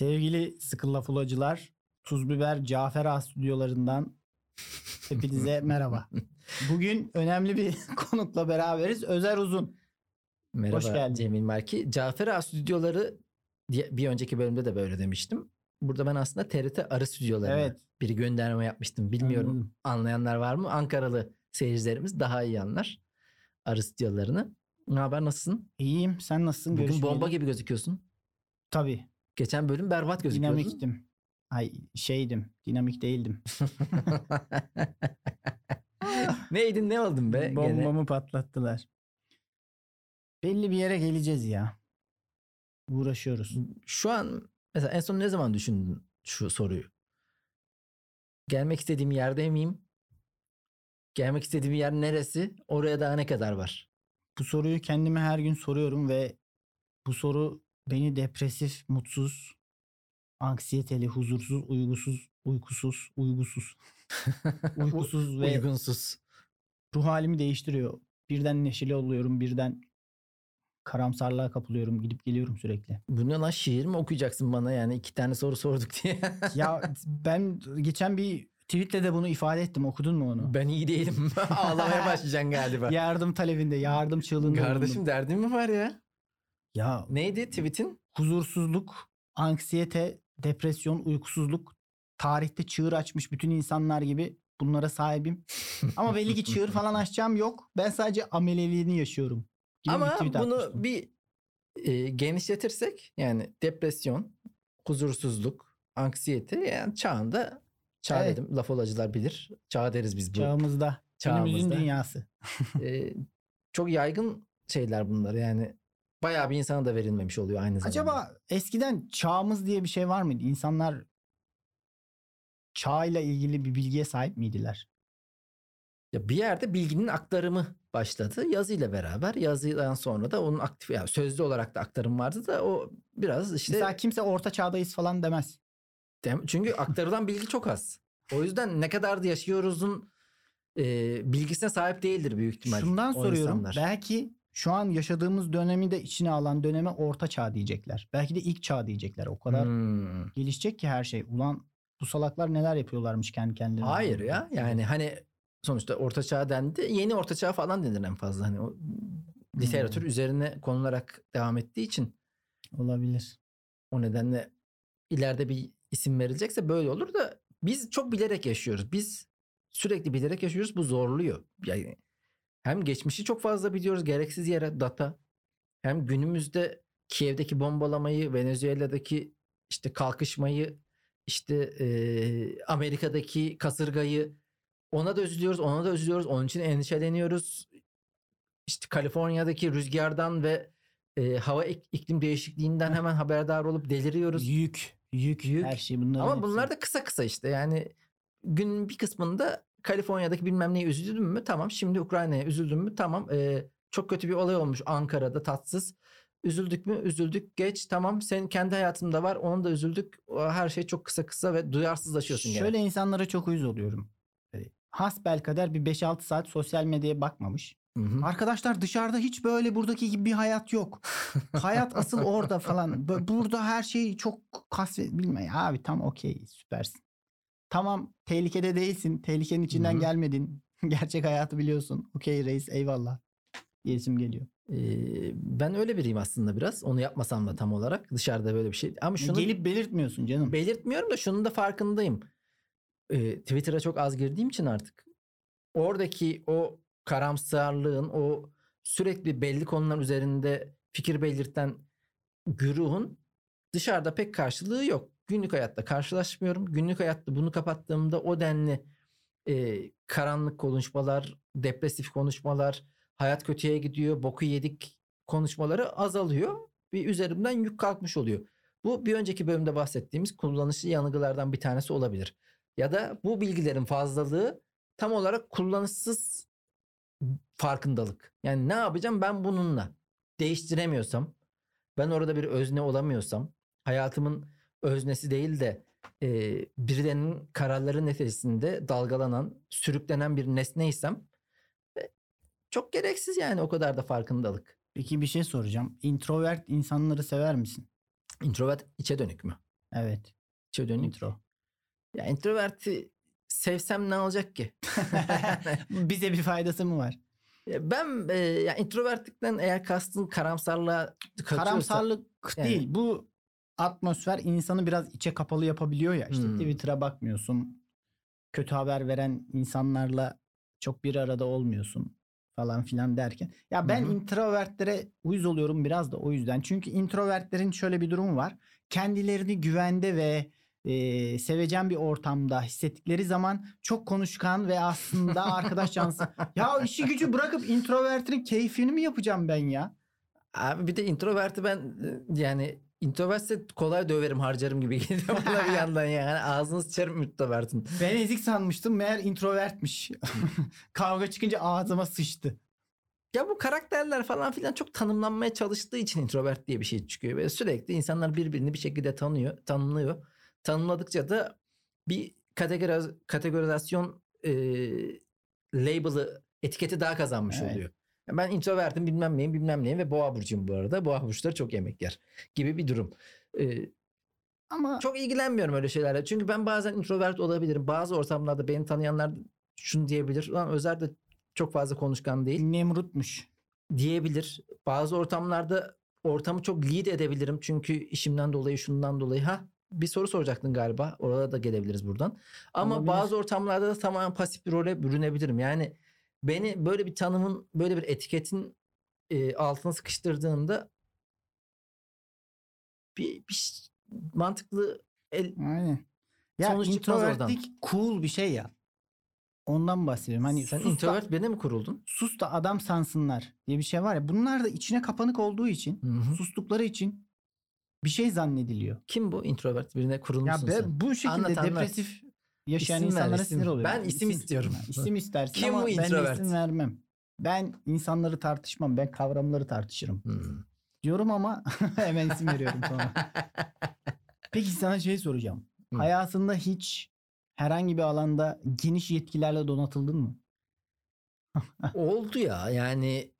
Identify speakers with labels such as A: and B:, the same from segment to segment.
A: Sevgili sıkı lafulacılar, Tuz Biber Cafer Ağa stüdyolarından hepinize merhaba. Bugün önemli bir konukla beraberiz. Özer Uzun.
B: Merhaba
A: Hoş geldin.
B: Cemil Marki. Cafer Ağa stüdyoları diye bir önceki bölümde de böyle demiştim. Burada ben aslında TRT Arı stüdyolarına
A: Evet.
B: bir gönderme yapmıştım. Bilmiyorum
A: Anladım.
B: anlayanlar var mı? Ankaralı seyircilerimiz daha iyi anlar Arı stüdyolarını. Ne haber nasılsın?
A: İyiyim. Sen nasılsın?
B: Bugün
A: Görüşmeyeli.
B: bomba gibi gözüküyorsun.
A: Tabii.
B: Geçen bölüm berbat gözüküyordun.
A: Dinamiktim. Ay şeydim. Dinamik değildim.
B: Neydin ne oldun be? Gene.
A: Bombamı patlattılar. Belli bir yere geleceğiz ya. Uğraşıyoruz.
B: Şu an mesela en son ne zaman düşündün şu soruyu? Gelmek istediğim yerde miyim? Gelmek istediğim yer neresi? Oraya daha ne kadar var?
A: Bu soruyu kendime her gün soruyorum ve bu soru beni depresif, mutsuz, anksiyeteli, huzursuz, uygusuz, uykusuz, uygusuz, uykusuz ve
B: Uygunsuz.
A: ruh halimi değiştiriyor. Birden neşeli oluyorum, birden karamsarlığa kapılıyorum, gidip geliyorum sürekli.
B: Bu ne lan şiir mi okuyacaksın bana yani iki tane soru sorduk diye.
A: Ya ben geçen bir tweetle de bunu ifade ettim. Okudun mu onu?
B: ben iyi değilim. Ağlamaya başlayacaksın galiba.
A: Yardım talebinde, yardım çığlığında
B: Kardeşim
A: bulundum.
B: derdin mi var ya?
A: Ya
B: Neydi tweetin?
A: huzursuzluk, anksiyete, depresyon, uykusuzluk tarihte çığır açmış bütün insanlar gibi bunlara sahibim. Ama belli ki çığır falan açacağım yok. Ben sadece ameleliğini yaşıyorum. gibi bir
B: Ama
A: tweet
B: bunu
A: atmıştım.
B: bir e, genişletirsek yani depresyon, huzursuzluk, anksiyete yani çağında çağ
A: Evet.
B: dedim laf olacılar bilir. Çağ deriz biz bu.
A: çağımızda, günümüzün
B: çağımızda.
A: dünyası.
B: E, çok yaygın şeyler bunlar yani bayağı bir insana da verilmemiş oluyor aynı zamanda.
A: Acaba eskiden çağımız diye bir şey var mıydı? İnsanlar çağıyla ilgili bir bilgiye sahip miydiler?
B: Ya bir yerde bilginin aktarımı başladı yazıyla beraber. Yazıdan sonra da onun aktif yani sözlü olarak da aktarım vardı da o biraz işte
A: Mesela kimse orta çağdayız falan demez.
B: Dem- Çünkü aktarılan bilgi çok az. O yüzden ne kadar da yaşıyoruzun e, bilgisine sahip değildir büyük ihtimal.
A: Şundan soruyorum.
B: insanlar.
A: Belki şu an yaşadığımız dönemi de içine alan döneme orta çağ diyecekler. Belki de ilk çağ diyecekler. O kadar
B: Hmm.
A: gelişecek ki her şey. Ulan bu salaklar neler yapıyorlarmış kendi kendilerine.
B: Hayır ya yani hani sonuçta orta çağ dendi yeni orta çağ falan denir en fazla. Hani o literatür
A: Hmm.
B: üzerine konularak devam ettiği için
A: Olabilir.
B: o nedenle ileride bir isim verilecekse böyle olur da biz çok bilerek yaşıyoruz. Biz sürekli bilerek yaşıyoruz. Bu zorluyor. Yani hem geçmişi çok fazla biliyoruz gereksiz yere data. Hem günümüzde Kiev'deki bombalamayı, Venezuela'daki işte kalkışmayı, işte e, Amerika'daki kasırgayı ona da üzülüyoruz, ona da üzülüyoruz. Onun için endişeleniyoruz. İşte Kaliforniya'daki rüzgardan ve e, hava ik- iklim değişikliğinden hemen haberdar olup deliriyoruz.
A: Yük, yük,
B: Yük.
A: her şey bunların
B: Ama
A: hepsi.
B: bunlar da kısa kısa işte yani günün bir kısmında Kaliforniya'daki bilmem neye üzüldün mü tamam şimdi Ukrayna'ya üzüldün mü tamam Ee, çok kötü bir olay olmuş Ankara'da tatsız üzüldük mü üzüldük geç tamam senin kendi hayatında var onu da üzüldük her şey çok kısa kısa ve duyarsızlaşıyorsun
A: Şöyle
B: gene.
A: insanlara çok uyuz oluyorum. Ee, Hasbelkader bir 5-6 saat sosyal medyaya bakmamış.
B: Hı hı.
A: Arkadaşlar dışarıda hiç böyle buradaki gibi bir hayat yok. hayat asıl orada falan. Burada her şey çok kasvet bilme abi tam okey süpersin. Tamam tehlikede değilsin. Tehlikenin içinden
B: Hı hı.
A: gelmedin. Gerçek hayatı biliyorsun. Okey reis eyvallah. Diyesim geliyor.
B: Ee, ben öyle biriyim aslında biraz onu yapmasam da tam olarak dışarıda böyle bir şey ama şunu
A: Gelip belirtmiyorsun canım.
B: belirtmiyorum da şunun da farkındayım. Ee, Twitter'a çok az girdiğim için artık oradaki o karamsarlığın, o sürekli belli konular üzerinde fikir belirten güruhun dışarıda pek karşılığı yok. Günlük hayatta karşılaşmıyorum. Günlük hayatta bunu kapattığımda o denli e, karanlık konuşmalar, depresif konuşmalar, hayat kötüye gidiyor, boku yedik konuşmaları azalıyor. Bir üzerimden yük kalkmış oluyor. Bu bir önceki bölümde bahsettiğimiz kullanışlı yanılgılardan bir tanesi olabilir. Ya da bu bilgilerin fazlalığı tam olarak kullanışsız farkındalık. Yani ne yapacağım ben bununla? Değiştiremiyorsam, ben orada bir özne olamıyorsam, hayatımın öznesi değil de e, birilerinin kararları neticesinde dalgalanan, sürüklenen bir nesneysem e, çok gereksiz yani o kadar da farkındalık.
A: Peki bir şey soracağım. Introvert insanları sever misin?
B: Introvert içe dönük mü?
A: Evet.
B: İçe dönük.
A: Intro.
B: Ya introverti sevsem ne olacak ki?
A: Bize bir faydası mı var?
B: Ben e, ya introvertlikten eğer kastın karamsarlığa kaçıyorsa
A: Karamsarlık
B: Yani.
A: değil. Bu atmosfer insanı biraz içe kapalı yapabiliyor ya. İşte
B: Hmm.
A: Twitter'a bakmıyorsun. Kötü haber veren insanlarla çok bir arada olmuyorsun falan filan derken. Ya ben
B: Hı hı.
A: introvertlere uyuz oluyorum biraz da o yüzden. Çünkü introvertlerin şöyle bir durumu var. Kendilerini güvende ve e, sevecen bir ortamda hissettikleri zaman çok konuşkan ve aslında arkadaş canlısı. ya işi gücü bırakıp introvertin keyfini mi yapacağım ben ya?
B: Abi bir de introverti ben e, yani introvertse kolay döverim harcarım gibi geliyor bana bir yandan yani. Ağzını sıçarım introvertin.
A: Ben ezik sanmıştım meğer introvertmiş. Kavga çıkınca ağzıma sıçtı.
B: Ya bu karakterler falan filan çok tanımlanmaya çalıştığı için introvert diye bir şey çıkıyor. Ve sürekli insanlar birbirini bir şekilde tanıyor, tanımlıyor. Tanımladıkça da bir kategori, kategorizasyon e, label'ı, etiketi daha kazanmış
A: Evet.
B: oluyor. Ben introvertim bilmem neyim bilmem neyim ve boğa burcuyum bu arada. Boğa burçları çok yemek yer gibi bir durum. E,
A: Ama
B: çok ilgilenmiyorum öyle şeylerle. Çünkü ben bazen introvert olabilirim. Bazı ortamlarda beni tanıyanlar şunu diyebilir. Lan Özer de çok fazla konuşkan değil
A: Nemrut'muş.
B: diyebilir. Bazı ortamlarda ortamı çok lead edebilirim. Çünkü işimden dolayı şundan dolayı. Ha bir soru soracaktın galiba. Orada da gelebiliriz buradan. Ama
A: Olabilir.
B: bazı ortamlarda da tamamen pasif bir role bürünebilirim. Yani beni böyle bir tanımın, böyle bir etiketin e, altına sıkıştırdığında bir, bir mantıklı el,
A: Aynen. Ya
B: Sonuç çıkmaz oradan.
A: cool bir şey ya. Ondan bahsediyorum. Hani
B: sen
A: sus, da,
B: introvert birine mi kuruldun?
A: sus da adam sansınlar diye bir şey var ya. Bunlar da içine kapanık olduğu için,
B: Hı hı.
A: sustukları için bir şey zannediliyor.
B: Kim bu introvert birine
A: Ya
B: kurulmuşsun
A: be,
B: sen?
A: bu şekilde
B: anlat.
A: depresif yaşayan
B: İsim ver,
A: insanlara
B: isim.
A: sinir oluyorum.
B: Ben isim istiyorum.
A: Ha, İsim istersin
B: Kim
A: ama
B: bu
A: ben
B: introvert?
A: isim vermem. Ben insanları tartışmam. Ben kavramları tartışırım.
B: Hmm.
A: Diyorum ama hemen isim veriyorum sonra. Peki sana şey soracağım.
B: Hı.
A: Hayatında hiç herhangi bir alanda geniş yetkilerle donatıldın mı?
B: Oldu ya yani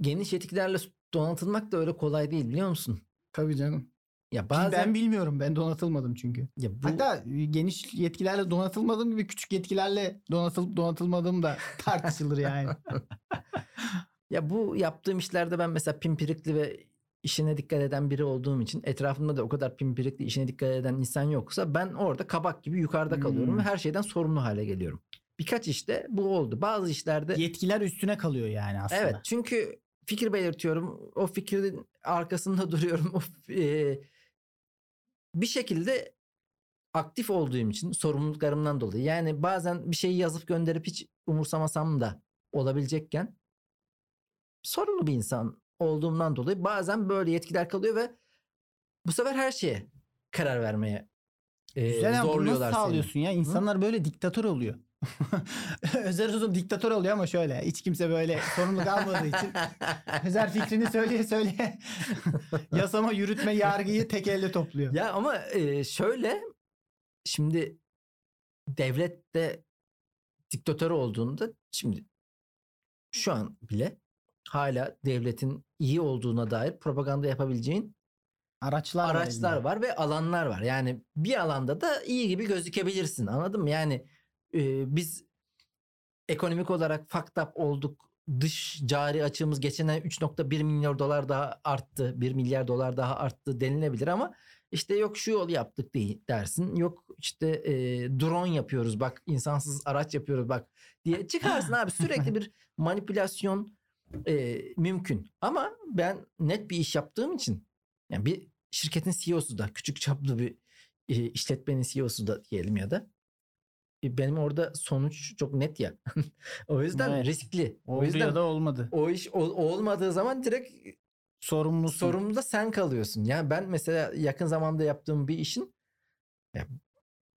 B: geniş yetkilerle donatılmak da öyle kolay değil biliyor musun?
A: Tabii canım.
B: Ya
A: Bazen... Ben bilmiyorum. Ben donatılmadım çünkü.
B: ya bu
A: Hatta geniş yetkilerle donatılmadığım gibi küçük yetkilerle donatılıp donatılmadığım da tartışılır yani.
B: ya bu yaptığım işlerde ben mesela pimpirikli ve işine dikkat eden biri olduğum için etrafımda da o kadar pimpirikli işine dikkat eden insan yoksa ben orada kabak gibi yukarıda kalıyorum
A: Hmm.
B: ve her şeyden sorumlu hale geliyorum. Birkaç işte bu oldu. Bazı işlerde
A: Yetkiler üstüne kalıyor yani aslında.
B: Evet çünkü fikir belirtiyorum. O fikrin arkasında duruyorum. O, e, bir şekilde aktif olduğum için sorumluluklarımdan dolayı. Yani bazen bir şeyi yazıp gönderip hiç umursamasam da olabilecekken sorumlu bir insan olduğumdan dolayı bazen böyle yetkiler kalıyor ve bu sefer her şeye karar vermeye e,
A: Güzel ama bunu
B: zorluyorlar
A: nasıl
B: seni.
A: sağlıyorsun ya? İnsanlar böyle diktatör oluyor. Özer Uzun diktatör oluyor ama şöyle. Hiç kimse böyle sorumluluk almadığı için. Özer fikrini söyleye söyleye. Yasama, yürütme, yargıyı tek elde topluyor.
B: Ya ama e, şöyle şimdi devlette diktatör olduğunda şimdi şu an bile hala devletin iyi olduğuna dair propaganda yapabileceğin
A: Araçlar,
B: araçlar
A: elinde.
B: var ve alanlar var. Yani bir alanda da iyi gibi gözükebilirsin. Anladın mı? Yani e, biz ekonomik olarak fucked up olduk. Dış cari açığımız geçen ay 3.1 milyar dolar daha arttı. 1 milyar dolar daha arttı denilebilir ama işte yok şu yol yaptık değil dersin. Yok işte e, drone yapıyoruz bak insansız araç yapıyoruz bak diye çıkarsın abi. Sürekli bir manipülasyon e, mümkün. Ama ben net bir iş yaptığım için yani bir şirketin CEO'su da küçük çaplı bir e, işletmenin CEO'su da diyelim ya da benim orada sonuç çok net ya. o yüzden
A: Evet.
B: riskli. o
A: Oldu
B: yüzden
A: ya da olmadı.
B: o iş ol- olmadığı zaman direkt sorumlu da sen kalıyorsun. Yani ben mesela yakın zamanda yaptığım bir işin ya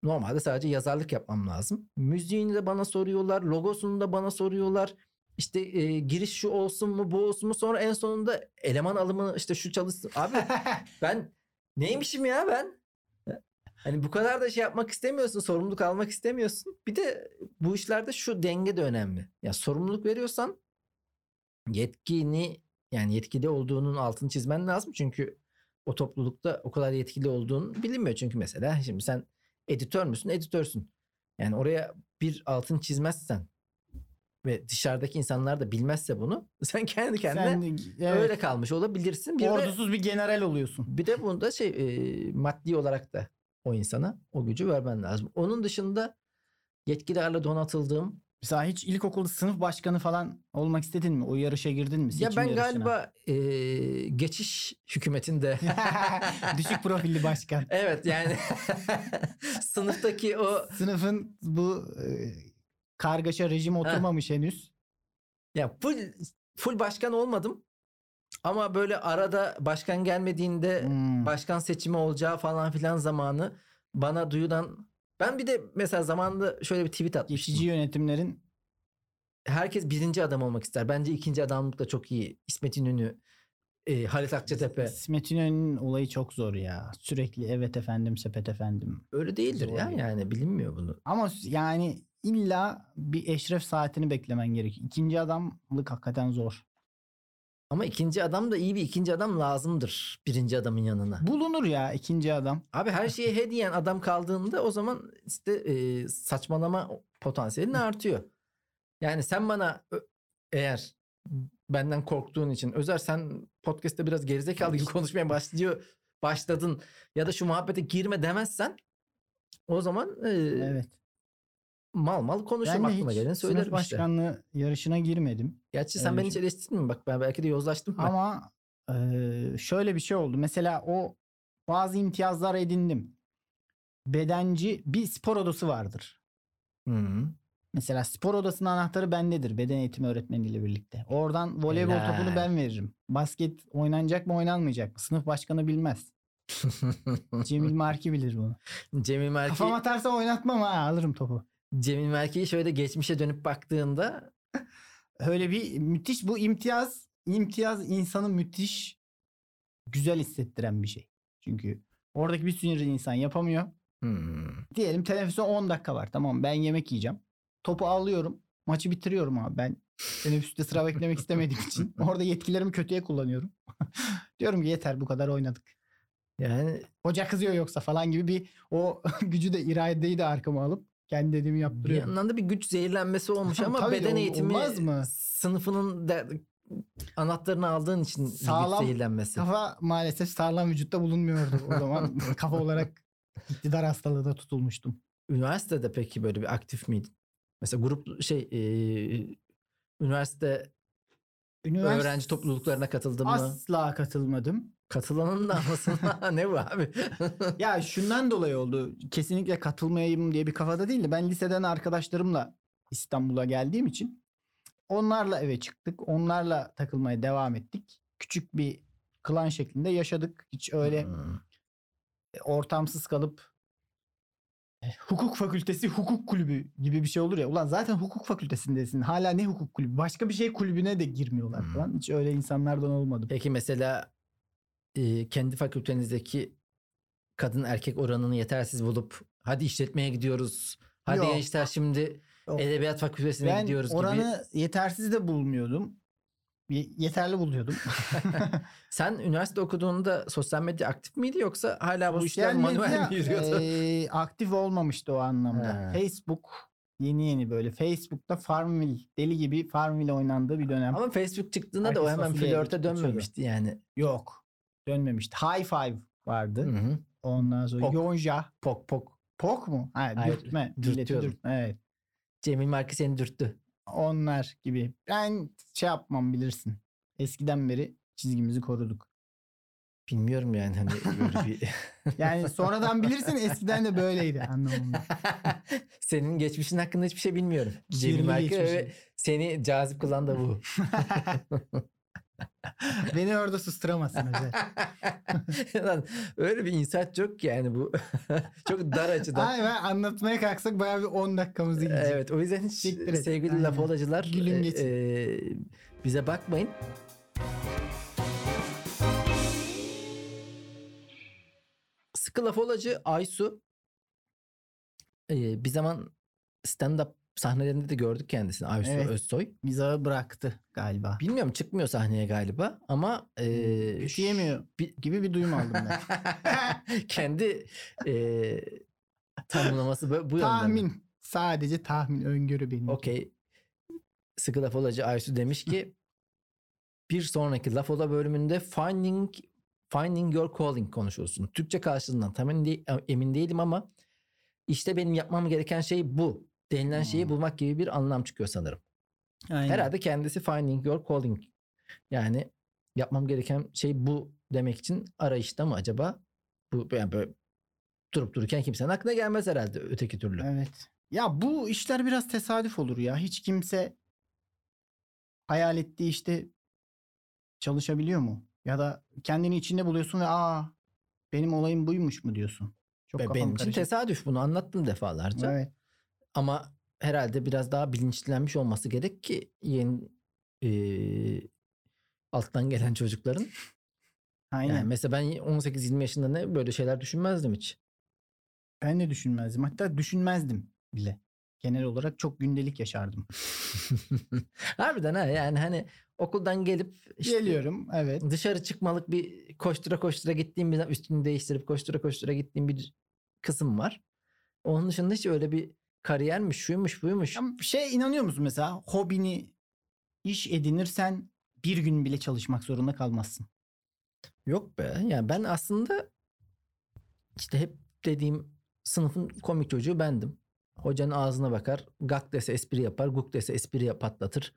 B: normalde sadece yazarlık yapmam lazım. Müziğini de bana soruyorlar, logosunu da bana soruyorlar. İşte e, giriş şu olsun mu, bu olsun mu? Sonra en sonunda eleman alımı işte şu çalışsın. Abi ben neymişim ya ben? Hani bu kadar da şey yapmak istemiyorsun, sorumluluk almak istemiyorsun. Bir de bu işlerde şu denge de önemli. Ya sorumluluk veriyorsan yetkini yani yetkili olduğunun altını çizmen lazım. Çünkü o toplulukta o kadar yetkili olduğun bilinmiyor. Çünkü mesela şimdi sen editör müsün? Editörsün. Yani oraya bir altın çizmezsen ve dışarıdaki insanlar da bilmezse bunu sen kendi kendine
A: Sen, evet,
B: öyle kalmış olabilirsin. Bir de,
A: ordusuz bir general oluyorsun.
B: bir de bunda şey e, maddi olarak da o insana o gücü vermen lazım. Onun dışında yetkilerle donatıldığım
A: Mesela hiç ilkokulda sınıf başkanı falan olmak istedin mi? O yarışa girdin mi?
B: ya
A: Seçim
B: ben
A: yarışına?
B: galiba e, geçiş hükümetinde
A: Düşük profilli başkan.
B: evet yani sınıftaki o
A: Sınıfın bu e, kargaşa rejim oturmamış henüz.
B: ya full full başkan olmadım. Ama böyle arada başkan gelmediğinde
A: Hmm.
B: başkan seçimi olacağı falan filan zamanı bana duyulan ben bir de mesela zamanında şöyle bir tweet atmıştım.
A: Geçici yönetimlerin
B: Herkes birinci adam olmak ister. Bence ikinci adamlık da çok iyi. İsmet İnönü, e, Halit Akçatepe.
A: İsmet İnönü'nün olayı çok zor ya. Sürekli evet efendim sepet efendim.
B: Öyle değildir
A: Zor
B: ya
A: ya.
B: yani bilinmiyor bunu.
A: Ama yani illa bir eşref saatini beklemen gerekiyor. İkinci adamlık hakikaten zor.
B: Ama ikinci adam da iyi bir ikinci adam lazımdır birinci adamın yanına.
A: Bulunur ya ikinci adam.
B: Abi her şeye he diyen adam kaldığında o zaman işte e, saçmalama potansiyelin artıyor. Yani sen bana eğer benden korktuğun için Özer sen podcast'te biraz gerizekalı gibi konuşmaya başlıyor başladın ya da şu muhabbete girme demezsen o zaman e,
A: Evet.
B: Mal mal konuşurum
A: Ben
B: aklıma
A: sınıf
B: söylerim işte.
A: başkanlığı yarışına girmedim.
B: Gerçi sen beni hiç eleştirdin mi? Bak ben belki de yozlaştım?
A: Ama eee, şöyle bir şey oldu. Mesela o bazı imtiyazlar edindim. Bedenci bir spor odası vardır.
B: Hı.
A: Mesela spor odasının anahtarı bendedir. Beden eğitimi öğretmeniyle birlikte. Oradan voleybol
B: Helal.
A: topunu ben veririm. Basket oynanacak mı oynanmayacak mı? Sınıf başkanı bilmez. Cemil Marki bilir bunu.
B: Cemil Merki
A: Kafam atarsa oynatmam ha alırım topu.
B: Cemil Merki'yi şöyle geçmişe dönüp baktığında
A: Öyle bir müthiş bu imtiyaz imtiyaz insanı müthiş güzel hissettiren bir şey. Çünkü oradaki bir sürü insan yapamıyor.
B: hmm,
A: Diyelim teneffüse 10 dakika var. Tamam ben yemek yiyeceğim. Topu alıyorum. Maçı bitiriyorum abi. Ben teneffüste sıra beklemek istemediğim için. Orada yetkilerimi kötüye kullanıyorum. Diyorum ki yeter bu kadar oynadık.
B: yani
A: Hoca kızıyor yoksa falan gibi bir o gücü de iradeyi de arkama alıp kendi dediğimi
B: bir
A: yaptırıyorum.
B: yandan da bir güç zehirlenmesi olmuş ama
A: Tabii,
B: beden eğitimi
A: olmaz mı?
B: sınıfının da anahtarını aldığın için bir güç
A: Sağlam
B: zehirlenmesi.
A: Kafa maalesef sağlam vücutta bulunmuyordu o zaman. Kafa olarak iktidar hastalığı da tutulmuştum.
B: Üniversitede peki böyle bir aktif miydin? Mesela grup şey e, üniversite
A: Üniversite
B: öğrenci topluluklarına katıldın mı?
A: Asla katılmadım.
B: Katılanın da anlasın. ne bu abi?
A: Ya şundan dolayı oldu. Kesinlikle katılmayayım diye bir kafada değildi. Ben liseden arkadaşlarımla İstanbul'a geldiğim için onlarla eve çıktık. Onlarla takılmaya devam ettik. Küçük bir klan şeklinde yaşadık. Hiç öyle
B: Hmm.
A: ortamsız kalıp e, hukuk fakültesi hukuk kulübü gibi bir şey olur ya. Ulan zaten hukuk fakültesindesin. Hala ne hukuk kulübü? Başka bir şey kulübüne de girmiyorlar
B: Hmm.
A: falan. Hiç öyle insanlardan olmadım.
B: Peki mesela e, kendi fakültenizdeki kadın erkek oranını yetersiz bulup hadi işletmeye gidiyoruz. Hadi
A: Yok.
B: gençler şimdi
A: Yok.
B: edebiyat fakültesine
A: Ben
B: gidiyoruz
A: oranı
B: gibi.
A: yetersiz de bulmuyordum. Ye- Yeterli buluyordum.
B: Sen üniversite okuduğunda sosyal medya aktif miydi yoksa hala bu işler manuel mi yürüyordu?
A: eee, aktif olmamıştı o anlamda.
B: Ha.
A: Facebook yeni yeni böyle. Facebook'ta Farmville deli gibi Farmville oynandığı bir dönem.
B: Ama Facebook çıktığında da o
A: Herkes
B: hemen flörte dönmemişti yani.
A: Yok. Dönmemişti. High Five vardı.
B: Hı hı.
A: Ondan sonra
B: Pok.
A: Yonja.
B: Pok pok.
A: Pok mu? Ha,
B: Hayır,
A: dürtme.
B: Dürtüyorum.
A: dürtme. Evet.
B: Cemil Marki seni dürttü.
A: Onlar gibi. Ben şey yapmam bilirsin. Eskiden beri çizgimizi koruduk.
B: Bilmiyorum yani hani böyle bir...
A: Yani sonradan bilirsin eskiden de böyleydi anlamında.
B: Senin geçmişin hakkında hiçbir şey bilmiyorum. Cemil Marki seni cazip kılan da bu.
A: Beni orada susturamazsın.
B: Lan öyle bir insaç yok ki yani bu. Çok dar açıdan.
A: Ay ben anlatmaya kalksak bayağı bir 10 dakikamızı gidecek.
B: Evet o yüzden hiç
A: Siktir
B: sevgili
A: Aynen.
B: laf olacılar
A: Gülün
B: e, e, bize bakmayın. Sıkı laf olacı Aysu e, bir zaman stand-up sahnelerinde de gördük kendisini Aysu
A: Evet.
B: Özsoy.
A: Mizahı bıraktı galiba.
B: Bilmiyorum çıkmıyor sahneye galiba ama e,
A: Üşüyemiyor
B: bir-
A: gibi bir duyum aldım ben.
B: kendi e, tanımlaması bu, bu
A: tahmin. Sadece tahmin, öngörü benim.
B: Okey. Sıkı laf olacı Aysu demiş ki bir sonraki laf ola bölümünde finding finding your calling konuşulsun. Türkçe karşılığından tam emin değilim ama işte benim yapmam gereken şey bu denilen şeyi
A: Hmm.
B: bulmak gibi bir anlam çıkıyor sanırım.
A: Aynen.
B: Herhalde kendisi finding your calling. Yani yapmam gereken şey bu demek için arayışta mı acaba? Bu yani böyle durup dururken kimsenin aklına gelmez herhalde öteki türlü.
A: Evet. Ya bu işler biraz tesadüf olur ya. Hiç kimse hayal ettiği işte çalışabiliyor mu? Ya da kendini içinde buluyorsun ve aa benim olayım buymuş mu diyorsun. Çok kafam
B: benim için
A: karışık.
B: tesadüf bunu anlattım defalarca.
A: Evet.
B: Ama herhalde biraz daha bilinçlenmiş olması gerek ki yeni eee, alttan gelen çocukların.
A: Aynen.
B: Yani mesela ben 18-20 yaşında ne böyle şeyler düşünmezdim hiç.
A: Ben de düşünmezdim. Hatta düşünmezdim bile. Genel olarak çok gündelik yaşardım.
B: Harbiden ha yani hani okuldan gelip işte
A: Geliyorum. Evet.
B: dışarı çıkmalık bir koştura koştura gittiğim bir üstünü değiştirip koştura koştura gittiğim bir kısım var. Onun dışında hiç öyle bir kariyermiş, şuymuş, buymuş.
A: Ama şey inanıyor musun mesela hobini iş edinirsen bir gün bile çalışmak zorunda kalmazsın.
B: Yok be. Yani ben aslında işte hep dediğim sınıfın komik çocuğu bendim. Hocanın ağzına bakar. Gak dese espri yapar. Guk dese espri patlatır.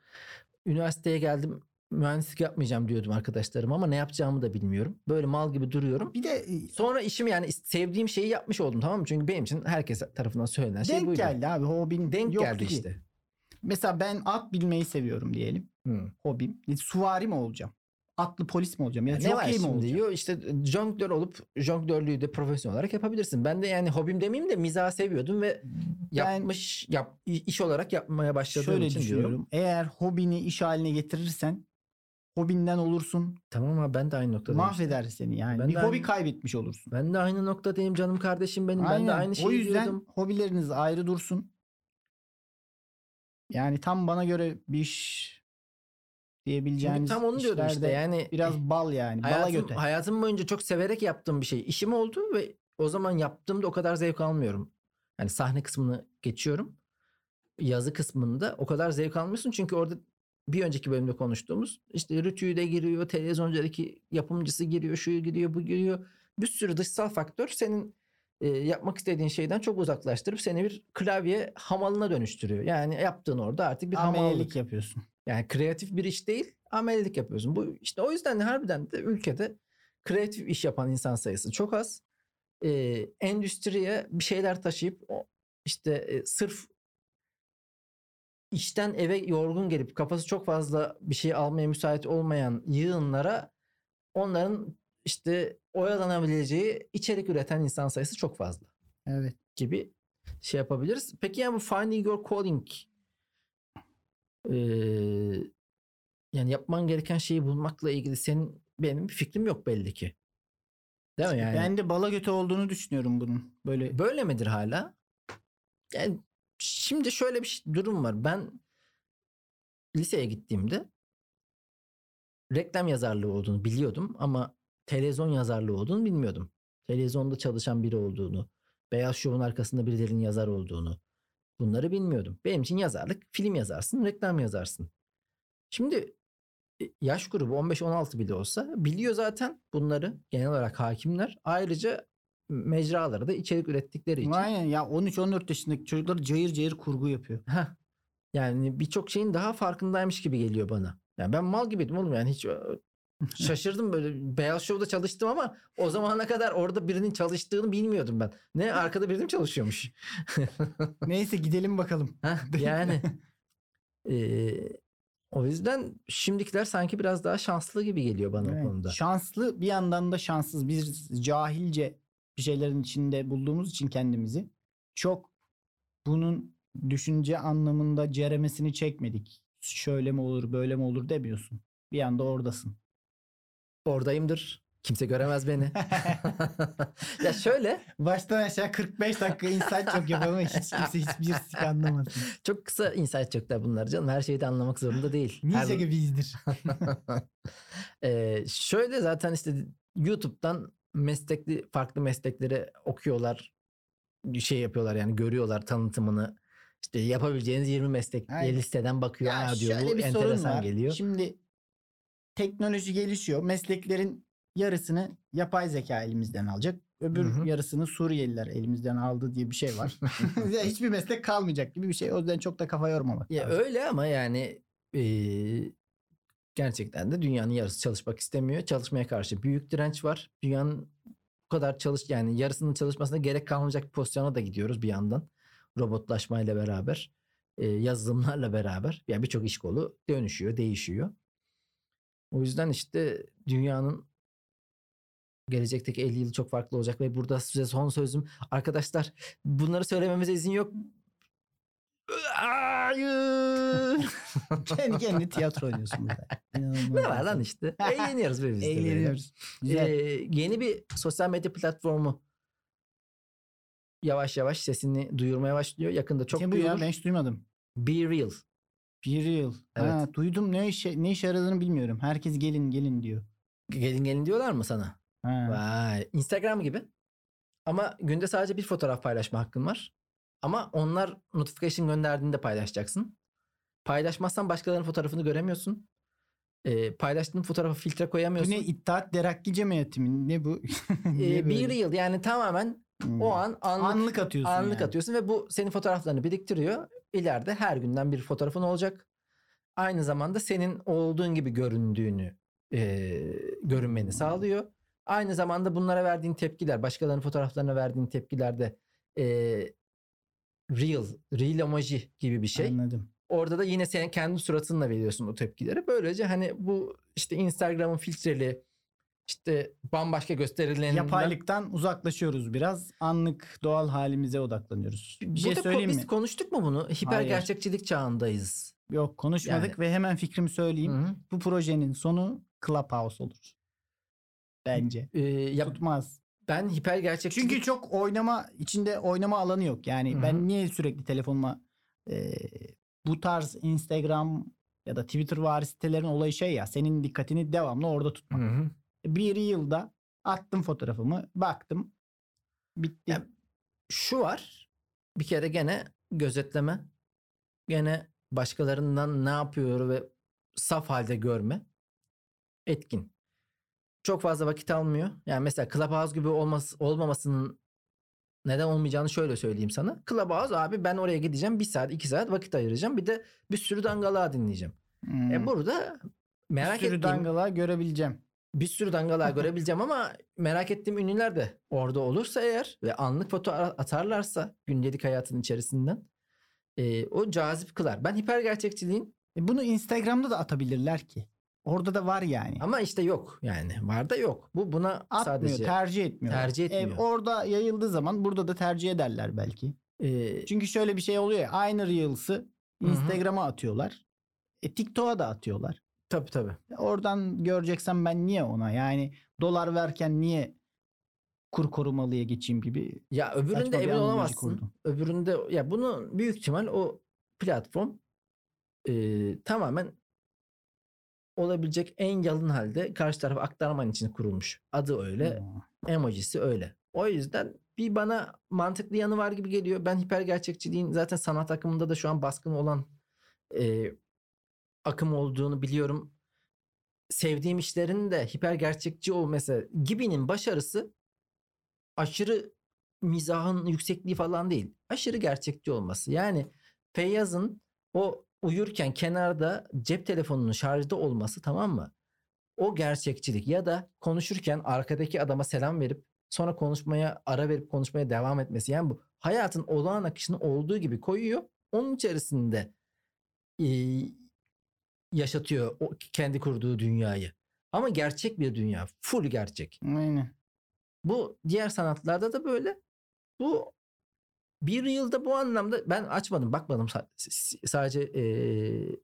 B: Üniversiteye geldim. Mühendislik yapmayacağım diyordum arkadaşlarım ama ne yapacağımı da bilmiyorum. Böyle mal gibi duruyorum.
A: Bir de e,
B: Sonra işimi yani sevdiğim şeyi yapmış oldum tamam mı? Çünkü benim için herkes tarafından söylenen şey
A: denk
B: buydu.
A: geldi abi hobin
B: Denk
A: yoktu
B: geldi
A: ki.
B: işte.
A: Mesela ben at bilmeyi seviyorum diyelim.
B: Hı.
A: Hobim. E, Suvari mi olacağım? Atlı polis mi olacağım? Ya,
B: ne var şimdi
A: olacağım?
B: diyor işte jonglör olup jonglörlüğü de profesyonel olarak yapabilirsin. Ben de yani hobim demeyeyim de mizah seviyordum ve yapmış yap, iş olarak yapmaya başladığım
A: Şöyle
B: için
A: düşünüyorum.
B: diyorum.
A: Eğer hobini iş haline getirirsen hobinden olursun.
B: Tamam ama ben de aynı noktadayım. işte.
A: Mahveder seni yani.
B: Ben
A: bir hobi
B: aynı-
A: kaybetmiş olursun.
B: Ben de aynı noktadayım canım kardeşim benim. Ben de
A: Aynen.
B: aynı şeyi
A: o yüzden
B: diyordum.
A: hobileriniz ayrı dursun. Yani tam bana göre bir iş
B: Çünkü
A: diyebileceğiniz
B: tam onu diyordum işte yani.
A: biraz bal yani. Bala
B: hayatım,
A: göte.
B: hayatım boyunca çok severek yaptığım bir şey. İşim oldu ve o zaman yaptığımda o kadar zevk almıyorum. Yani sahne kısmını geçiyorum. Yazı kısmında o kadar zevk almıyorsun çünkü orada bir önceki bölümde konuştuğumuz işte rütüyü de giriyor, televizyoncudaki yapımcısı giriyor, şu giriyor, bu giriyor. Bir sürü dışsal faktör senin e, yapmak istediğin şeyden çok uzaklaştırıp seni bir klavye hamalına dönüştürüyor. Yani yaptığın orada artık bir hamallık.
A: Amelelik yapıyorsun.
B: Yani kreatif bir iş değil, amelelik yapıyorsun. Bu işte o yüzden de harbiden de ülkede kreatif iş yapan insan sayısı çok az. Ee, endüstriye bir şeyler taşıyıp o işte e, sırf işten eve yorgun gelip kafası çok fazla bir şey almaya müsait olmayan yığınlara onların işte oyalanabileceği içerik üreten insan sayısı çok fazla
A: Evet.
B: gibi şey yapabiliriz. Peki yani bu finding your calling eee, yani yapman gereken şeyi bulmakla ilgili senin benim bir fikrim yok belli ki. Değil mi yani?
A: Ben de bala göte olduğunu düşünüyorum bunun. Böyle
B: Böyle midir hala? Yani şimdi şöyle bir durum var. Ben liseye gittiğimde reklam yazarlığı olduğunu biliyordum ama televizyon yazarlığı olduğunu bilmiyordum. Televizyonda çalışan biri olduğunu, Beyaz Şov'un arkasında birilerinin yazar olduğunu bunları bilmiyordum. Benim için yazarlık film yazarsın, reklam yazarsın. Şimdi e, yaş grubu 15-16 bile olsa biliyor zaten bunları genel olarak hakimler. Ayrıca mecraları da içerik ürettikleri için.
A: Aynen ya 13-14 yaşındaki çocuklar cayır cayır kurgu yapıyor.
B: Heh. Yani birçok şeyin daha farkındaymış gibi geliyor bana. Yani ben mal gibiydim oğlum yani hiç şaşırdım böyle Beyaz Show'da çalıştım ama o zamana kadar orada birinin çalıştığını bilmiyordum ben. Ne arkada birinin çalışıyormuş.
A: Neyse gidelim bakalım.
B: Heh, yani eee, o yüzden şimdikiler sanki biraz daha şanslı gibi geliyor bana
A: Evet.
B: o konuda.
A: Şanslı bir yandan da şanssız. Biz cahilce bir şeylerin içinde bulduğumuz için kendimizi çok bunun düşünce anlamında ceremesini çekmedik. Şöyle mi olur böyle mi olur demiyorsun. Bir anda oradasın.
B: Oradayımdır. Kimse göremez beni. ya şöyle
A: Baştan aşağı 45 dakika insight çok yapalım. Hiç kimse hiçbir sik anlamasın.
B: çok kısa insight çökler bunlar canım. Her şeyi de anlamak zorunda değil. Her-
A: Neyse ki bizdir.
B: Ee, şöyle zaten işte YouTube'dan meslekli farklı meslekleri okuyorlar. Şey yapıyorlar yani görüyorlar tanıtımını. İşte yapabileceğiniz 20 meslek
A: Aynen.
B: listeden bakıyor.
A: Ya
B: Aa diyor bu enteresan geliyor.
A: Şimdi teknoloji gelişiyor. Mesleklerin yarısını yapay zeka elimizden alacak. Öbür
B: Hı hı.
A: yarısını Suriyeliler elimizden aldı diye bir şey var. Hiçbir meslek kalmayacak gibi bir şey. O yüzden çok da kafa yormamak
B: Ya
A: lazım.
B: öyle ama yani eee, gerçekten de dünyanın yarısı çalışmak istemiyor. Çalışmaya karşı büyük direnç var. Dünyanın bu kadar çalış yani yarısının çalışmasına gerek kalmayacak bir pozisyona da gidiyoruz bir yandan. Robotlaşmayla beraber, eee, yazılımlarla beraber yani birçok iş kolu dönüşüyor, değişiyor. O yüzden işte dünyanın gelecekteki 50 yılı çok farklı olacak ve burada size son sözüm arkadaşlar bunları söylememize izin yok.
A: Kendi kendine tiyatro oynuyorsun burada. İnanılmaz.
B: ne var lan işte? Eğleniyoruz be biz.
A: Eğleniyoruz. Güzel.
B: Ee, yeni bir sosyal medya platformu yavaş yavaş sesini duyurmaya başlıyor. Yakında çok
A: Kim bu ya? Ben hiç duymadım.
B: Be Real.
A: Yıl. Ha,
B: Evet.
A: duydum ne işe, ne işe yaradığını bilmiyorum. Herkes gelin gelin diyor.
B: Gelin gelin diyorlar mı sana?
A: Ha.
B: Vay. Instagram gibi. Ama günde sadece bir fotoğraf paylaşma hakkın var. Ama onlar notification gönderdiğinde paylaşacaksın. Paylaşmazsan başkalarının fotoğrafını göremiyorsun. Ee, paylaştığın fotoğrafa filtre
A: Bu
B: koyamıyorsun.
A: ne İttihat Terakki Cemiyeti mi? Ne bu?
B: Be
A: böyle?
B: Real yani tamamen
A: Hmm.
B: o an anlık,
A: anlık atıyorsun.
B: anlık
A: yani.
B: atıyorsun ve bu senin fotoğraflarını biriktiriyor. İleride her günden bir fotoğrafın olacak. Aynı zamanda senin olduğun gibi göründüğünü e, görünmeni sağlıyor. Aynı zamanda bunlara verdiğin tepkiler, başkalarının fotoğraflarına verdiğin tepkiler de e, real, real emoji gibi bir şey.
A: Anladım.
B: Orada da yine senin kendi suratınla veriyorsun o tepkileri. Böylece hani bu işte Instagram'ın filtreli işte bambaşka gösterileninden
A: Yapaylıktan uzaklaşıyoruz biraz. Anlık doğal halimize odaklanıyoruz. Bir şey
B: Burada
A: söyleyeyim
B: biz
A: mi?
B: konuştuk mu bunu? Hiper
A: Hayır.
B: gerçekçilik çağındayız.
A: Yok konuşmadık
B: Yani-
A: ve hemen fikrimi söyleyeyim.
B: Hı-hı.
A: Bu projenin sonu Clubhouse olur. Bence.
B: Ee, ya
A: Tutmaz.
B: Ben hiper gerçekçilik
A: Çünkü çok oynama içinde oynama alanı yok. Yani
B: Hı hı.
A: ben niye sürekli telefonuma e, bu tarz Instagram ya da Twitter vari sitelerin olayı şey ya senin dikkatini devamlı orada tutmak.
B: Hı-hı.
A: Bir yılda attım fotoğrafımı baktım bitti.
B: Ya, şu var. Bir kere gene gözetleme. Gene başkalarından ne yapıyor ve saf halde görme. Etkin. Çok fazla vakit almıyor. Yani mesela Clubhouse gibi olmaz, olmamasının neden olmayacağını şöyle söyleyeyim sana. Clubhouse abi ben oraya gideceğim. Bir saat iki saat vakit ayıracağım. Bir de bir sürü dangalığa dinleyeceğim.
A: Hmm.
B: E burada merak
A: bir sürü
B: ettiğim
A: dangalar görebileceğim.
B: bir sürü dangalar görebileceğim ama merak ettiğim ünlüler de orada olursa eğer ve anlık foto atarlarsa gündelik hayatın içerisinden e, o cazip kılar. Ben hiper gerçekçiliğin
A: E bunu Instagram'da da atabilirler ki. Orada da var yani.
B: ama işte yok yani var da yok. Bu buna
A: Atmıyor,
B: sadece
A: tercih etmiyor.
B: tercih etmiyor.
A: orada yayıldığı zaman burada da tercih ederler belki.
B: e,
A: Çünkü şöyle bir şey oluyor ya aynı Reels'ı. Instagram'a atıyorlar. E TikTok'a da atıyorlar.
B: tabii tabii.
A: E, Oradan göreceksem ben niye ona yani dolar verken niye kur korumalıya geçeyim gibi.
B: Ya öbüründe emin olamazsın.
A: kurdum.
B: Öbüründe ya bunu büyük ihtimal o platform e, tamamen olabilecek en yalın halde karşı tarafa aktarman için kurulmuş. Adı öyle.
A: Hmm.
B: emojisi öyle. O yüzden bir bana mantıklı yanı var gibi geliyor. Ben hiper gerçekçiliğin zaten sanat akımında da şu an baskın olan e, akım olduğunu biliyorum. Sevdiğim işlerin de hiper gerçekçi o mesela Gibi'nin başarısı aşırı mizahın yüksekliği falan değil. Aşırı gerçekçi olması. Yani Feyyaz'ın o uyurken kenarda cep telefonunun şarjda olması tamam mı? O gerçekçilik ya da konuşurken arkadaki adama selam verip sonra konuşmaya ara verip konuşmaya devam etmesi. Yani bu hayatın olağan akışını olduğu gibi koyuyor. Onun içerisinde e, yaşatıyor o kendi kurduğu dünyayı. Ama gerçek bir dünya. Full gerçek.
A: Aynen.
B: Bu diğer sanatlarda da böyle. Bu bir yılda bu anlamda ben açmadım bakmadım sadece eee,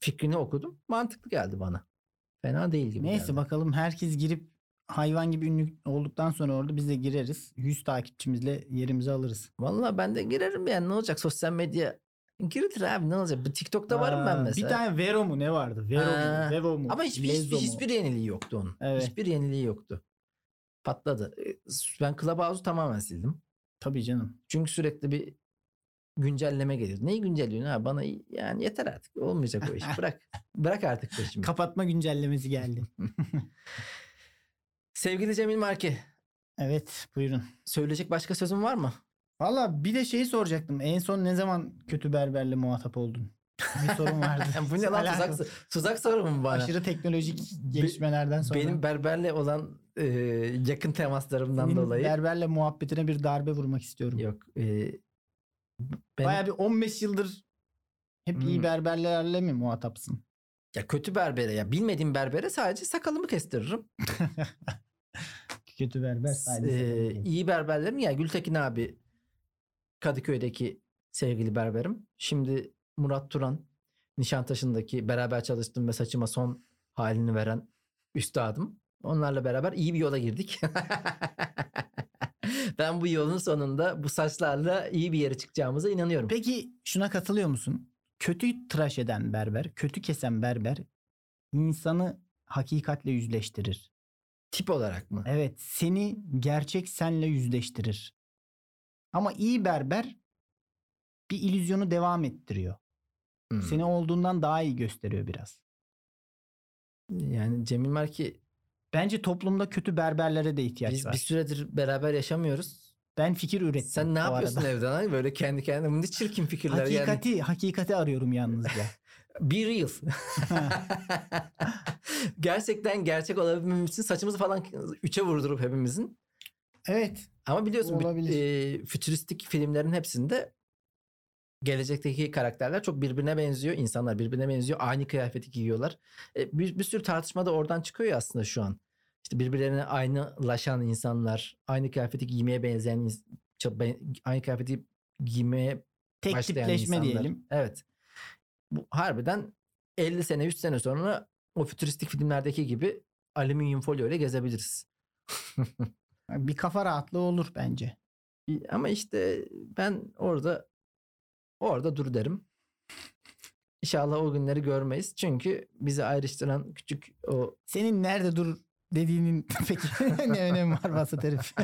B: fikrini okudum. Mantıklı geldi bana. Fena değil gibi
A: Neyse
B: geldi.
A: bakalım herkes girip hayvan gibi ünlü olduktan sonra orada biz de gireriz. 100 takipçimizle yerimizi alırız.
B: Vallahi ben de girerim yani ne olacak sosyal medya girilir abi ne olacak. Bu TikTok'ta varım ben
A: Aa,
B: mesela.
A: Bir tane Vero mu ne vardı? Vero
B: Ha.
A: mu? Vevo mu?
B: Ama hiçbir, hiçbir, hiçbir yeniliği yoktu onun.
A: Evet.
B: Hiçbir yeniliği yoktu. Patladı. E, Ben Clubhouse'u tamamen sildim.
A: Tabii canım.
B: Çünkü sürekli bir güncelleme geliyor. Neyi güncelliyorsun ha? Bana yani yeter artık. Olmayacak o iş. Bırak. Bırak artık peşimi.
A: Kapatma güncellemesi geldi.
B: Sevgili Cemil Marki.
A: evet buyurun.
B: Söyleyecek başka sözün var mı?
A: Valla bir de şeyi soracaktım. En son ne zaman kötü berberle muhatap oldun? Bir sorun vardı.
B: Bu ne lan tuzak, tuzak soru mu bana?
A: Aşırı teknolojik gelişmelerden sonra.
B: Benim berberle olan e, yakın temaslarımdan
A: senin
B: dolayı.
A: berberle muhabbetine bir darbe vurmak istiyorum.
B: Yok. E, ben,
A: Baya bir 15 yıldır hep iyi
B: Hmm.
A: berberlerle mi muhatapsın?
B: ya kötü berbere ya bilmediğim berbere sadece sakalımı kestiririm.
A: Kötü berber sadece.
B: Ee, iyi berberlerim ya Gültekin abi Kadıköy'deki sevgili berberim. Şimdi Murat Turan Nişantaşı'ndaki beraber çalıştığım ve saçıma son halini veren üstadım. Onlarla beraber iyi bir yola girdik. ben bu yolun sonunda bu saçlarla iyi bir yere çıkacağımıza inanıyorum.
A: Peki şuna katılıyor musun? Kötü tıraş eden berber, kötü kesen berber insanı hakikatle yüzleştirir.
B: Tip olarak mı?
A: Evet, seni gerçek senle yüzleştirir. Ama iyi berber bir illüzyonu devam ettiriyor.
B: Hmm.
A: Seni olduğundan daha iyi gösteriyor biraz.
B: Yani Cemil Marki
A: Bence toplumda kötü berberlere de ihtiyaç
B: biz
A: var.
B: bir süredir beraber yaşamıyoruz.
A: Ben fikir ürettim.
B: Sen ne yapıyorsun
A: arada.
B: evde lan? Böyle kendi kendine ne çirkin fikirler yani.
A: Hakikati, hakikati arıyorum yalnızca.
B: Be real. Gerçekten gerçek olabilmemiz için saçımızı falan üçe vurdurup hepimizin.
A: evet.
B: Ama biliyorsun
A: Olabilir.
B: e, fütüristik filmlerin hepsinde gelecekteki karakterler çok birbirine benziyor. İnsanlar birbirine benziyor. Aynı kıyafeti giyiyorlar. E, bir, bir sürü tartışma da oradan çıkıyor ya aslında şu an. İşte birbirlerine aynılaşan insanlar, aynı kıyafeti giymeye benzeyen, aynı kıyafeti giymeye
A: Tek
B: başlayan insanlar.
A: diyelim.
B: Evet. Bu harbiden 50 sene 100 sene sonra o fütüristik filmlerdeki gibi alüminyum folyo ile gezebiliriz.
A: Bir kafa rahatlığı olur bence.
B: Ama işte ben orada orada dur derim. İnşallah o günleri görmeyiz. Çünkü bizi ayrıştıran küçük o
A: Senin nerede dur dediğinin peki ne önemi var vasat herif?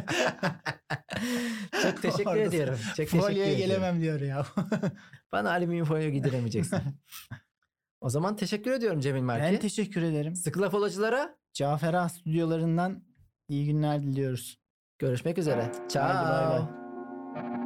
B: çok teşekkür
A: Orada
B: ediyorum. Çok teşekkür
A: Folyoya gelemem diyor ya.
B: Bana alüminyum folyo giydiremeyeceksin. o zaman teşekkür ediyorum Cemil Marki.
A: ben teşekkür ederim.
B: Sıkı laf olacılara
A: Cafer Ağa stüdyolarından iyi günler diliyoruz.
B: görüşmek üzere.
A: Haydi bay
B: Ciao.
A: bay.